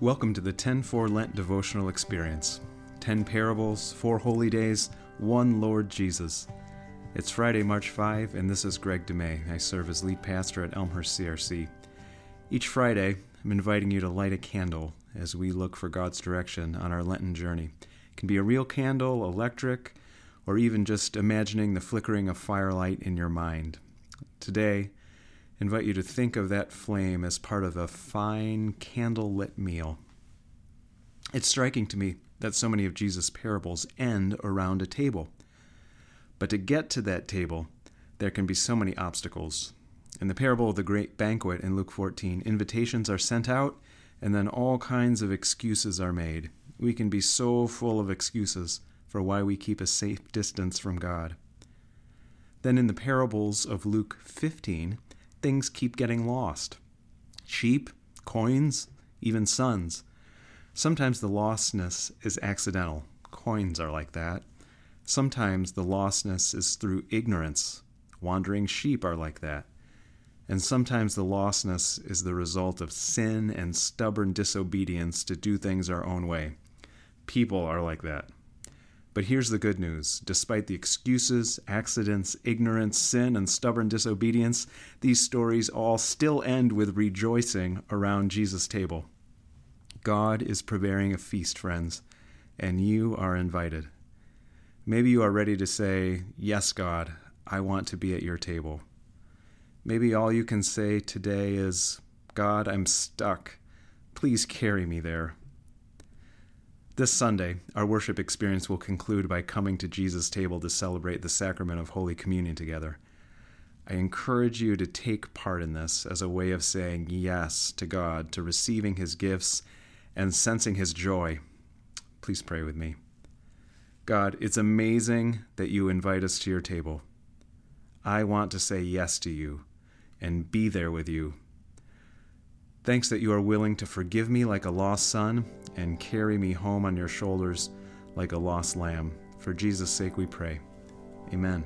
Welcome to the 10 4 Lent devotional experience 10 parables, 4 holy days, 1 Lord Jesus. It's Friday, March 5, and this is Greg DeMay. I serve as lead pastor at Elmhurst CRC. Each Friday, I'm inviting you to light a candle as we look for God's direction on our Lenten journey. It can be a real candle, electric, or even just imagining the flickering of firelight in your mind. Today, invite you to think of that flame as part of a fine candle-lit meal. It's striking to me that so many of Jesus' parables end around a table. But to get to that table, there can be so many obstacles. In the parable of the great banquet in Luke 14, invitations are sent out and then all kinds of excuses are made. We can be so full of excuses for why we keep a safe distance from God. Then in the parables of Luke 15, things keep getting lost sheep, coins, even sons. Sometimes the lostness is accidental. Coins are like that. Sometimes the lostness is through ignorance. Wandering sheep are like that. And sometimes the lostness is the result of sin and stubborn disobedience to do things our own way. People are like that. But here's the good news despite the excuses, accidents, ignorance, sin, and stubborn disobedience, these stories all still end with rejoicing around Jesus' table. God is preparing a feast, friends, and you are invited. Maybe you are ready to say, Yes, God, I want to be at your table. Maybe all you can say today is, God, I'm stuck. Please carry me there. This Sunday, our worship experience will conclude by coming to Jesus' table to celebrate the sacrament of Holy Communion together. I encourage you to take part in this as a way of saying yes to God, to receiving His gifts, and sensing His joy. Please pray with me. God, it's amazing that you invite us to your table. I want to say yes to you and be there with you. Thanks that you are willing to forgive me like a lost son and carry me home on your shoulders like a lost lamb. For Jesus' sake we pray. Amen.